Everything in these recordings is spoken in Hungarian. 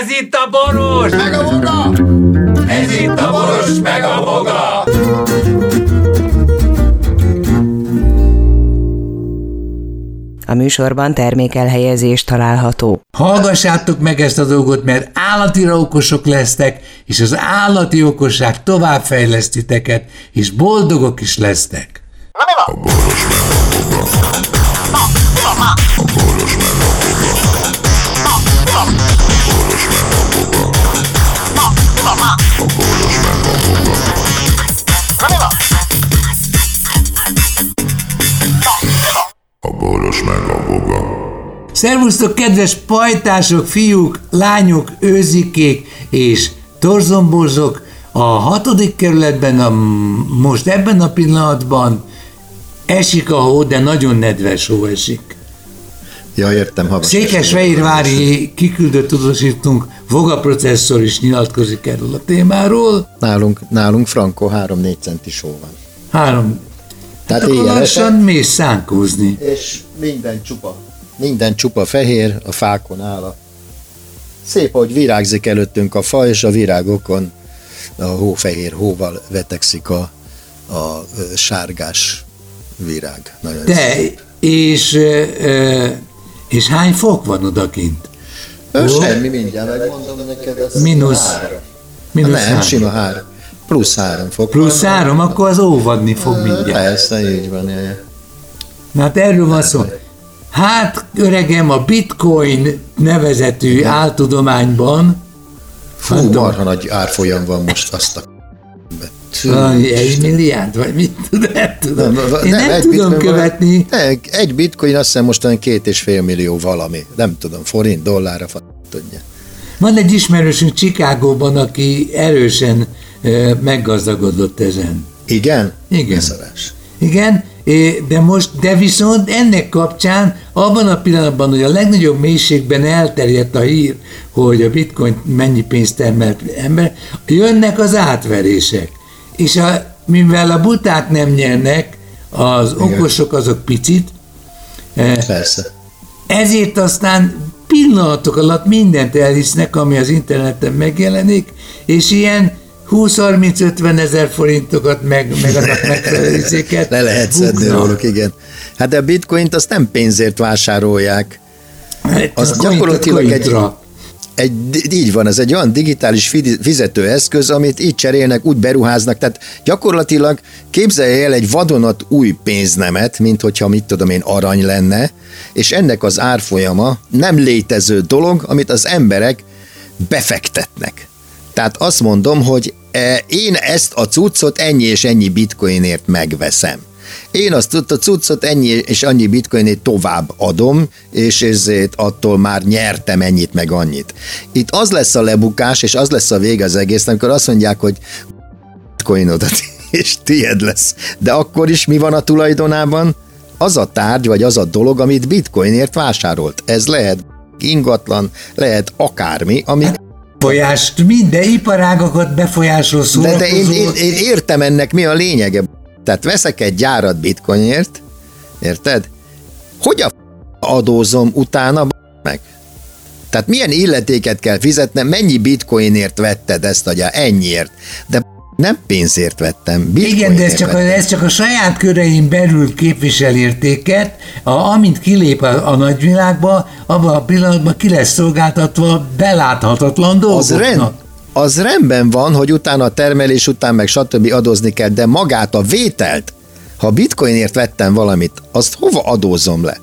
Ez itt a boros! Meg a boga! Ez itt a boros, meg a boga! A műsorban termékelhelyezés található. Hallgassátok meg ezt a dolgot, mert állatira okosok lesztek, és az állati okosság továbbfejlesztiteket, és boldogok is lesztek. A Szervusztok, kedves pajtások, fiúk, lányok, őzikék és torzomborzok! A hatodik kerületben a, most ebben a pillanatban esik a hó, de nagyon nedves hó esik. Ja, értem, havas. Székesfehérvári kiküldött tudósítunk, Voga processzor is nyilatkozik erről a témáról. Nálunk, nálunk Franco 3-4 centi só van. Három. Tehát Hát akkor lassan mész szánkózni. És minden csupa. Minden csupa fehér, a fákon áll a... Szép, ahogy virágzik előttünk a fa, és a virágokon a hófehér hóval vetekszik a, a sárgás virág. Nagyon De, szép. és, és hány fok van odakint? Ó. Semmi, mindjárt megmondom neked. Ez Mínusz. három. Mínusz Nem, három. sima három. Plusz három fok. Plusz három, akkor az óvadni fog mindjárt. Persze, így van. Na hát erről van szó. Hát, öregem, a bitcoin nevezetű áltudományban Fú, Hát, marha nagy árfolyam van most azt a... valami egy milliárd, vagy mit tudom, nem tudom. Én nem egy tudom bitcoin követni. Van, egy, bitcoin azt hiszem most olyan két és fél millió valami. Nem tudom, forint, dollárra, tudja. Van egy ismerősünk Csikágóban, aki erősen meggazdagodott ezen. Igen? Igen. Beszarás. Igen, é, de most, de viszont ennek kapcsán abban a pillanatban, hogy a legnagyobb mélységben elterjedt a hír, hogy a bitcoin mennyi pénzt termelt ember, jönnek az átverések. És a, mivel a buták nem nyernek, az okosok azok picit, eh, Persze. ezért aztán pillanatok alatt mindent elhisznek, ami az interneten megjelenik, és ilyen 20-30-50 ezer forintokat meg, meg adnak megfelelőzéket. Le lehet szedni róluk, igen. Hát de a bitcoint azt nem pénzért vásárolják. Az Az gyakorlatilag egy, egy, így van, ez egy olyan digitális fizetőeszköz, amit így cserélnek, úgy beruháznak, tehát gyakorlatilag képzelje el egy vadonat új pénznemet, mint hogyha mit tudom én arany lenne, és ennek az árfolyama nem létező dolog, amit az emberek befektetnek. Tehát azt mondom, hogy én ezt a cuccot ennyi és ennyi bitcoinért megveszem. Én azt a cuccot ennyi és annyi bitcoinét tovább adom, és ezért attól már nyertem ennyit meg annyit. Itt az lesz a lebukás, és az lesz a vége az egész, amikor azt mondják, hogy bitcoinodat, és tied lesz. De akkor is mi van a tulajdonában? Az a tárgy, vagy az a dolog, amit bitcoinért vásárolt. Ez lehet ingatlan, lehet akármi, ami Befolyást, minden iparágakat befolyásol De, szórakozó. de én, én, én értem ennek mi a lényege. Tehát veszek egy gyárat bitcoinért, érted? Hogy a adózom utána meg? Tehát milyen illetéket kell fizetnem, mennyi bitcoinért vetted ezt a gyár? Ennyiért. De nem pénzért vettem, Igen, de ez csak, a, ez csak a saját körein belül képvisel értéket, a, amint kilép a, a nagyvilágba, abban a pillanatban ki lesz szolgáltatva beláthatatlan az, dolgoknak. rend, az rendben van, hogy utána a termelés után meg stb. adózni kell, de magát a vételt, ha bitcoinért vettem valamit, azt hova adózom le?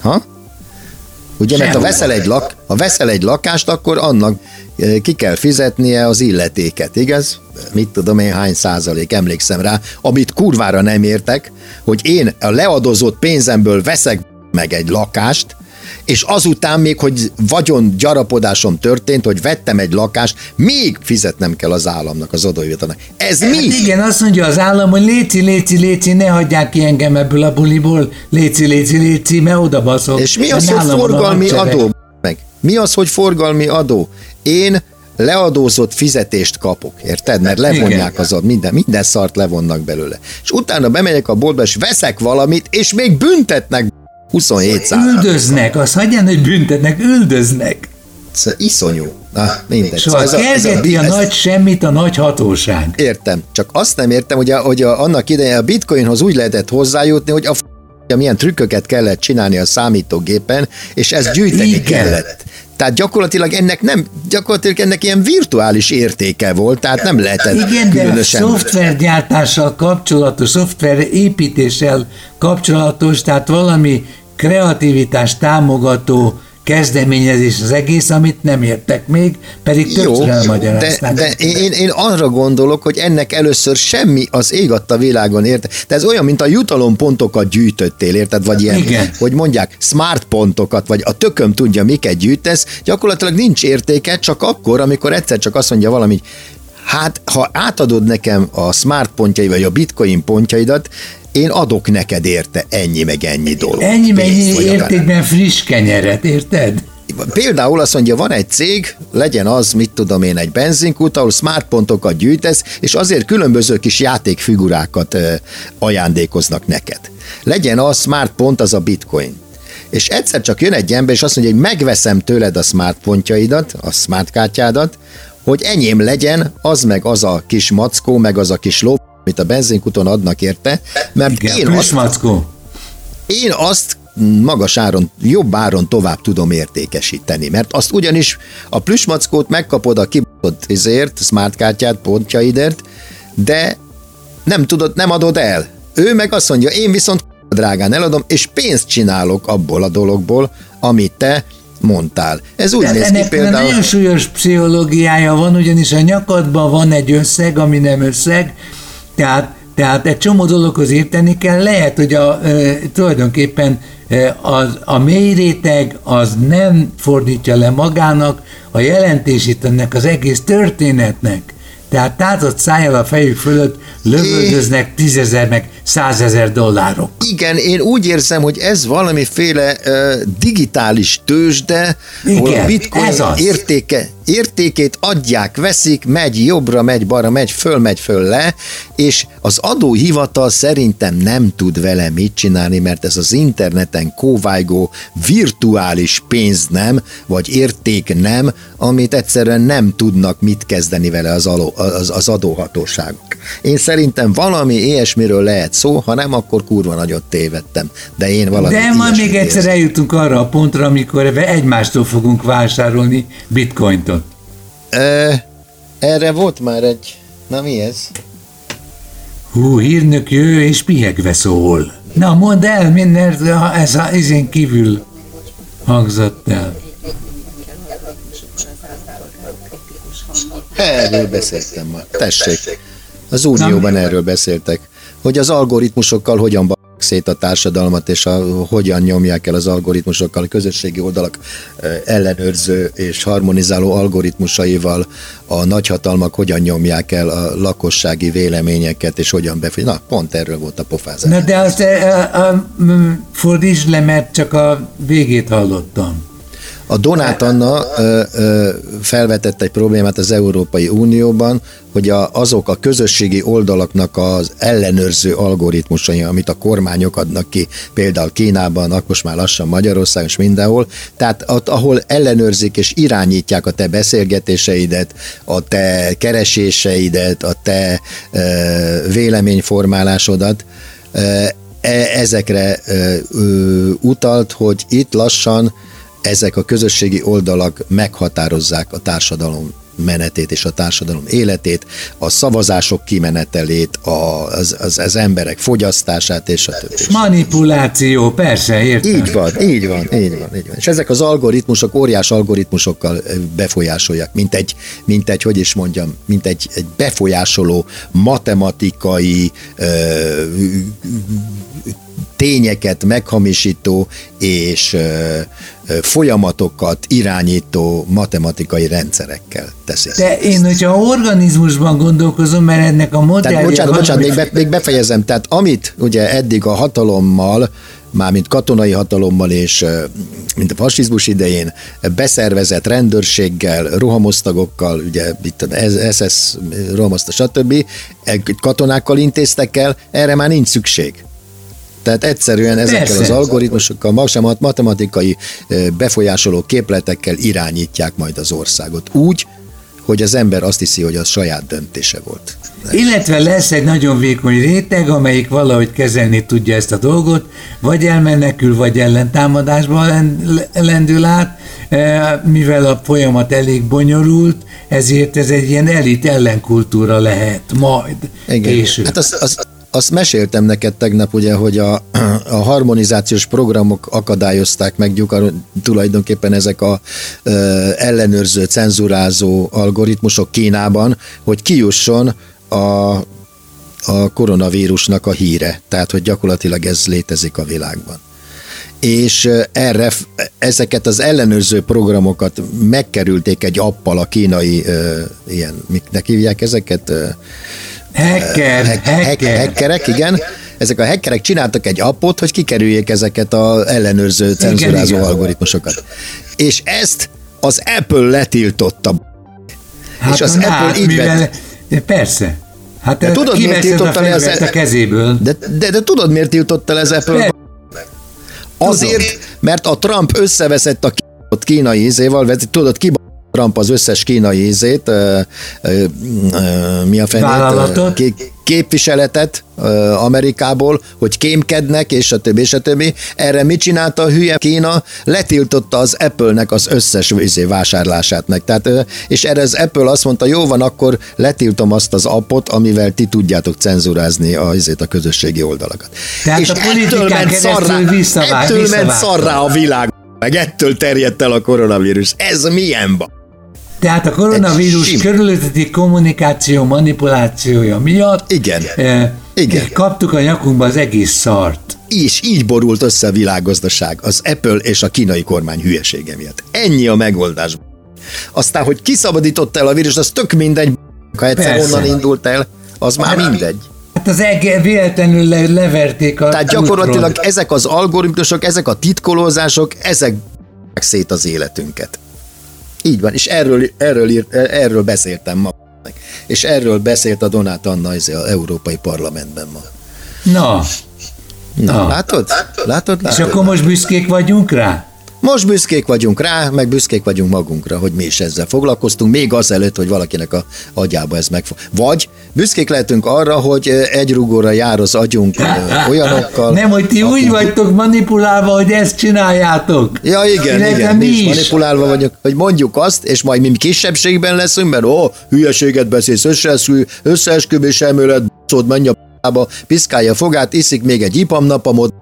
Ha? Ugye, mert ha veszel, egy lak, ha veszel egy lakást, akkor annak eh, ki kell fizetnie az illetéket, igaz? Mit tudom én, hány százalék, emlékszem rá, amit kurvára nem értek, hogy én a leadózott pénzemből veszek meg egy lakást, és azután még, hogy vagyon gyarapodásom történt, hogy vettem egy lakást, még fizetnem kell az államnak, az adójövetelnek. Ez mi? Hát igen, azt mondja az állam, hogy léci, léci, léci, ne hagyják ki engem ebből a buliból, léci, léci, léci, mert oda baszok. És mi az, hogy forgalmi adó? Meg? Mi az, hogy forgalmi adó? Én leadózott fizetést kapok, érted? Mert levonják az ad, minden, minden szart levonnak belőle. És utána bemegyek a boltba, és veszek valamit, és még büntetnek 27 százalék. Üldöznek, azt hagyján, hogy büntetnek, üldöznek. Szóval iszonyú. Na, mindegy. Szóval ez a, ez a, a, ez, nagy semmit a nagy hatóság. Értem, csak azt nem értem, hogy, a, hogy a, annak idején a bitcoinhoz úgy lehetett hozzájutni, hogy a f- milyen trükköket kellett csinálni a számítógépen, és ezt gyűjteni Igen. kellett. Tehát gyakorlatilag ennek nem, gyakorlatilag ennek ilyen virtuális értéke volt, tehát nem lehetett Igen, de a különösen. szoftvergyártással kapcsolatos, szoftver építéssel kapcsolatos, tehát valami kreativitás támogató kezdeményezés az egész, amit nem értek még, pedig többször de, elmagyarázták. de én, én arra gondolok, hogy ennek először semmi az ég adta világon, érted? De ez olyan, mint a jutalompontokat gyűjtöttél, érted? Vagy ilyen, Igen. hogy mondják, smart pontokat, vagy a tököm tudja, miket gyűjtesz, gyakorlatilag nincs értéke, csak akkor, amikor egyszer csak azt mondja valami, hát ha átadod nekem a smart pontjai, vagy a bitcoin pontjaidat, én adok neked érte ennyi meg ennyi dolog. Ennyi vagy akár- értékben friss kenyeret, érted? Például azt mondja, van egy cég, legyen az, mit tudom én, egy benzinkút, ahol smart pontokat gyűjtesz, és azért különböző kis játékfigurákat ajándékoznak neked. Legyen az smart pont, az a bitcoin. És egyszer csak jön egy ember, és azt mondja, hogy megveszem tőled a smart pontjaidat, a smart kártyádat, hogy enyém legyen az meg az a kis mackó, meg az a kis ló, amit a benzinkuton adnak érte, mert Igen, én azt mackó. én azt magas áron, jobb áron tovább tudom értékesíteni, mert azt ugyanis a plüsmackót megkapod a kibaszott izért, smart kártyát, pontjaidért, de nem tudod, nem adod el. Ő meg azt mondja, én viszont drágán eladom, és pénzt csinálok abból a dologból, amit te mondtál. Ez úgy De néz ki például... nagyon súlyos pszichológiája van, ugyanis a nyakadban van egy összeg, ami nem összeg, tehát, tehát egy csomó dologhoz érteni kell. Lehet, hogy a, e, tulajdonképpen az, a mély réteg az nem fordítja le magának a jelentését ennek az egész történetnek. Tehát tátott szájjal a fejük fölött lövöldöznek tízezer meg százezer dollárok. Igen, én úgy érzem, hogy ez valamiféle uh, digitális tőzsde, Igen, a bitcoin ez az. értéke, értékét adják, veszik, megy jobbra, megy balra, megy föl, megy föl le, és az adóhivatal szerintem nem tud vele mit csinálni, mert ez az interneten kóvájgó virtuális pénz nem, vagy érték nem, amit egyszerűen nem tudnak mit kezdeni vele az, aló, az, az adóhatóságok. Én szerintem valami ilyesmiről lehet szó, ha nem, akkor kurva nagyot tévedtem. De én valami De majd még egyszer érzem. eljutunk arra a pontra, amikor egymástól fogunk vásárolni bitcointot. Ö, erre volt már egy... Na mi ez? Hú, hírnök jő és pihegve szól. Na, mondd el, mindent, ez a izén kívül hangzott el. Erről beszéltem már. Tessék. Az Unióban erről beszéltek, hogy az algoritmusokkal hogyan b- szét a társadalmat, és a, hogyan nyomják el az algoritmusokkal, a közösségi oldalak ellenőrző és harmonizáló algoritmusaival a nagyhatalmak hogyan nyomják el a lakossági véleményeket, és hogyan befolyják. Na, pont erről volt a pofázás. Na de azt a, a, fordítsd le, mert csak a végét hallottam. A Donát Anna ö, ö, felvetett egy problémát az Európai Unióban, hogy a, azok a közösségi oldalaknak az ellenőrző algoritmusai, amit a kormányok adnak ki, például Kínában, akkor most már lassan Magyarországon és mindenhol, tehát ott, ahol ellenőrzik és irányítják a te beszélgetéseidet, a te kereséseidet, a te ö, véleményformálásodat, ö, e- ezekre ö, utalt, hogy itt lassan ezek a közösségi oldalak meghatározzák a társadalom menetét és a társadalom életét, a szavazások kimenetelét, az, az, az emberek fogyasztását és a többi. Manipuláció, persze, értem. Így van, így van, így van, így van. És ezek az algoritmusok óriás algoritmusokkal befolyásolják, mint egy, mint egy hogy is mondjam, mint egy, egy befolyásoló matematikai ö, tényeket meghamisító és folyamatokat irányító matematikai rendszerekkel teszik. De én, hogyha organizmusban gondolkozom, mert ennek a modellje... Tehát bocsánat, bocsánat, még, be, még befejezem. Tehát amit ugye eddig a hatalommal, mármint katonai hatalommal és mint a fasizmus idején beszervezett rendőrséggel, rohamosztagokkal, ugye itt az SS rohamoszta, stb. katonákkal intéztek el, erre már nincs szükség. Tehát egyszerűen ezekkel Persze. az algoritmusokkal, maximum matematikai befolyásoló képletekkel irányítják majd az országot. Úgy, hogy az ember azt hiszi, hogy az saját döntése volt. Illetve lesz egy nagyon vékony réteg, amelyik valahogy kezelni tudja ezt a dolgot, vagy elmenekül, vagy ellentámadásba len- lendül át, mivel a folyamat elég bonyolult, ezért ez egy ilyen elit ellenkultúra lehet majd később. Hát azt, azt, azt meséltem neked tegnap, ugye, hogy a, a harmonizációs programok akadályozták meg gyukar, tulajdonképpen ezek a ö, ellenőrző, cenzurázó algoritmusok Kínában, hogy kijusson a, a koronavírusnak a híre. Tehát, hogy gyakorlatilag ez létezik a világban és erre ezeket az ellenőrző programokat megkerülték egy appal a kínai ö, ilyen, miknek hívják ezeket? Ö, Hacker, hack- hack- hacker. hackerek, igen. Ezek a hackerek csináltak egy appot, hogy kikerüljék ezeket a ellenőrző, cenzurázó igen. algoritmusokat. És ezt az Apple letiltotta. Hát és az na, Apple hát, így mivel, vett- Persze. Hát De tudod, miért tiltotta le az- fegyvert a kezéből. De, de, de tudod, miért tiltotta le az Apple? Per- Azért, mert a Trump összeveszett a kínai- vagy tudod, ki Trump az összes kínai ízét, mi a fenét? Ké- képviseletet Amerikából, hogy kémkednek, és a többi, és a többi. Erre mit csinálta a hülye Kína? Letiltotta az Apple-nek az összes izé, vásárlását meg. Tehát, és erre az Apple azt mondta, jó van, akkor letiltom azt az appot, amivel ti tudjátok cenzurázni a, izét, a közösségi oldalakat. Tehát és a politikán keresztül visszavá- ettől ment visszavágta. szarrá a világ, meg ettől terjedt el a koronavírus. Ez milyen ba? Tehát a koronavírus sim- körülötti kommunikáció manipulációja miatt Igen. eh, Igen. kaptuk a nyakunkba az egész szart. És így borult össze a világgazdaság az Apple és a kínai kormány hülyesége miatt. Ennyi a megoldás. Aztán, hogy kiszabadította el a vírus, az tök mindegy, ha egyszer Persze. onnan indult el, az már mindegy. Hát az ege véletlenül le, leverték a Tehát gyakorlatilag útról. ezek az algoritmusok, ezek a titkolózások, ezek szét az életünket. Így van, és erről, erről, írt, erről beszéltem ma. És erről beszélt a Donát Anna az Európai Parlamentben ma. Na, Na, Na. látod? Látod? és látod? akkor most büszkék vagyunk rá? Most büszkék vagyunk rá, meg büszkék vagyunk magunkra, hogy mi is ezzel foglalkoztunk, még azelőtt, hogy valakinek a agyába ez megfog. Vagy büszkék lehetünk arra, hogy egy rugóra jár az agyunk olyanokkal. Nem, hogy ti úgy akik- vagytok manipulálva, hogy ezt csináljátok. Ja, igen, Illetve igen, mi is manipulálva vagyunk, hogy mondjuk azt, és majd mi kisebbségben leszünk, mert ó, hülyeséget beszélsz, összeeskü, összeesküvés elmélet, szód, menj a piszkálja fogát, iszik még egy ipam napamot,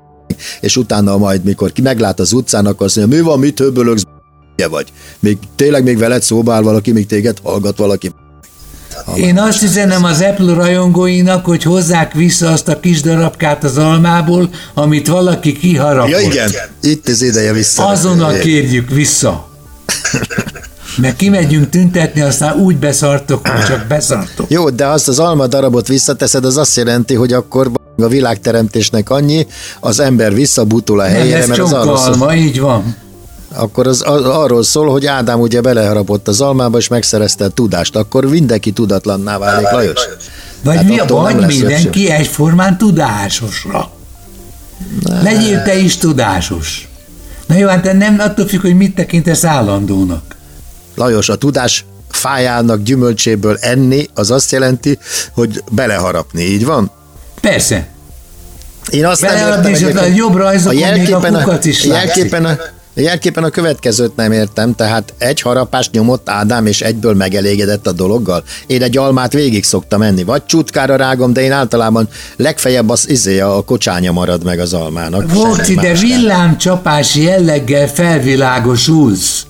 és utána majd, mikor ki meglát az utcán, akkor azt mondja, mi van, mit höbölögsz, b***je vagy. Még, tényleg még veled szóba áll valaki, még téged hallgat valaki. Én azt üzenem az Apple rajongóinak, hogy hozzák vissza azt a kis darabkát az almából, amit valaki kiharapott. Ja igen, itt az ideje vissza. Azonnal kérjük vissza. Mert kimegyünk tüntetni, aztán úgy beszartok, hogy csak beszartok. Jó, de azt az alma darabot visszateszed, az azt jelenti, hogy akkor a világteremtésnek annyi, az ember visszabutul a Nem helyére, lesz mert az arról szól, csonkalma, így van. akkor az az arról szól, hogy Ádám ugye beleharapott az almába, és megszerezte a tudást, akkor mindenki tudatlanná válik, Lajos. Vagy, Hát mi, nem vagy lesz mindenki egyformán tudásosra. Legyél te is tudásos. Na jó, hát nem attól függ, hogy mit tekintesz állandónak. Lajos, a tudás fájának gyümölcséből enni, az azt jelenti, hogy beleharapni, így van? Persze. Én azt nem Beleharapni, értem és a egyébként- jobb rajzokon még a kukac is a jelképen, a, a jelképen a következőt nem értem, tehát egy harapást nyomott Ádám, és egyből megelégedett a dologgal. Én egy almát végig szoktam enni, vagy csutkára rágom, de én általában legfeljebb az izé, a kocsánya marad meg az almának. Volci, semmi de más nem. villámcsapás jelleggel felvilágosulsz.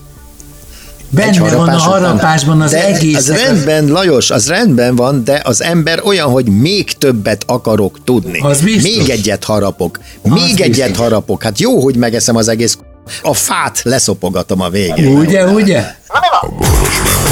Egy Benne van a harapás után. harapásban az de egész. Az rendben, Lajos, az rendben van, de az ember olyan, hogy még többet akarok tudni. Az biztos. Még egyet harapok. Az Még egyet biztos. harapok. Hát jó, hogy megeszem az egész a fát leszopogatom a végén. Ugye, ugye? A boros meg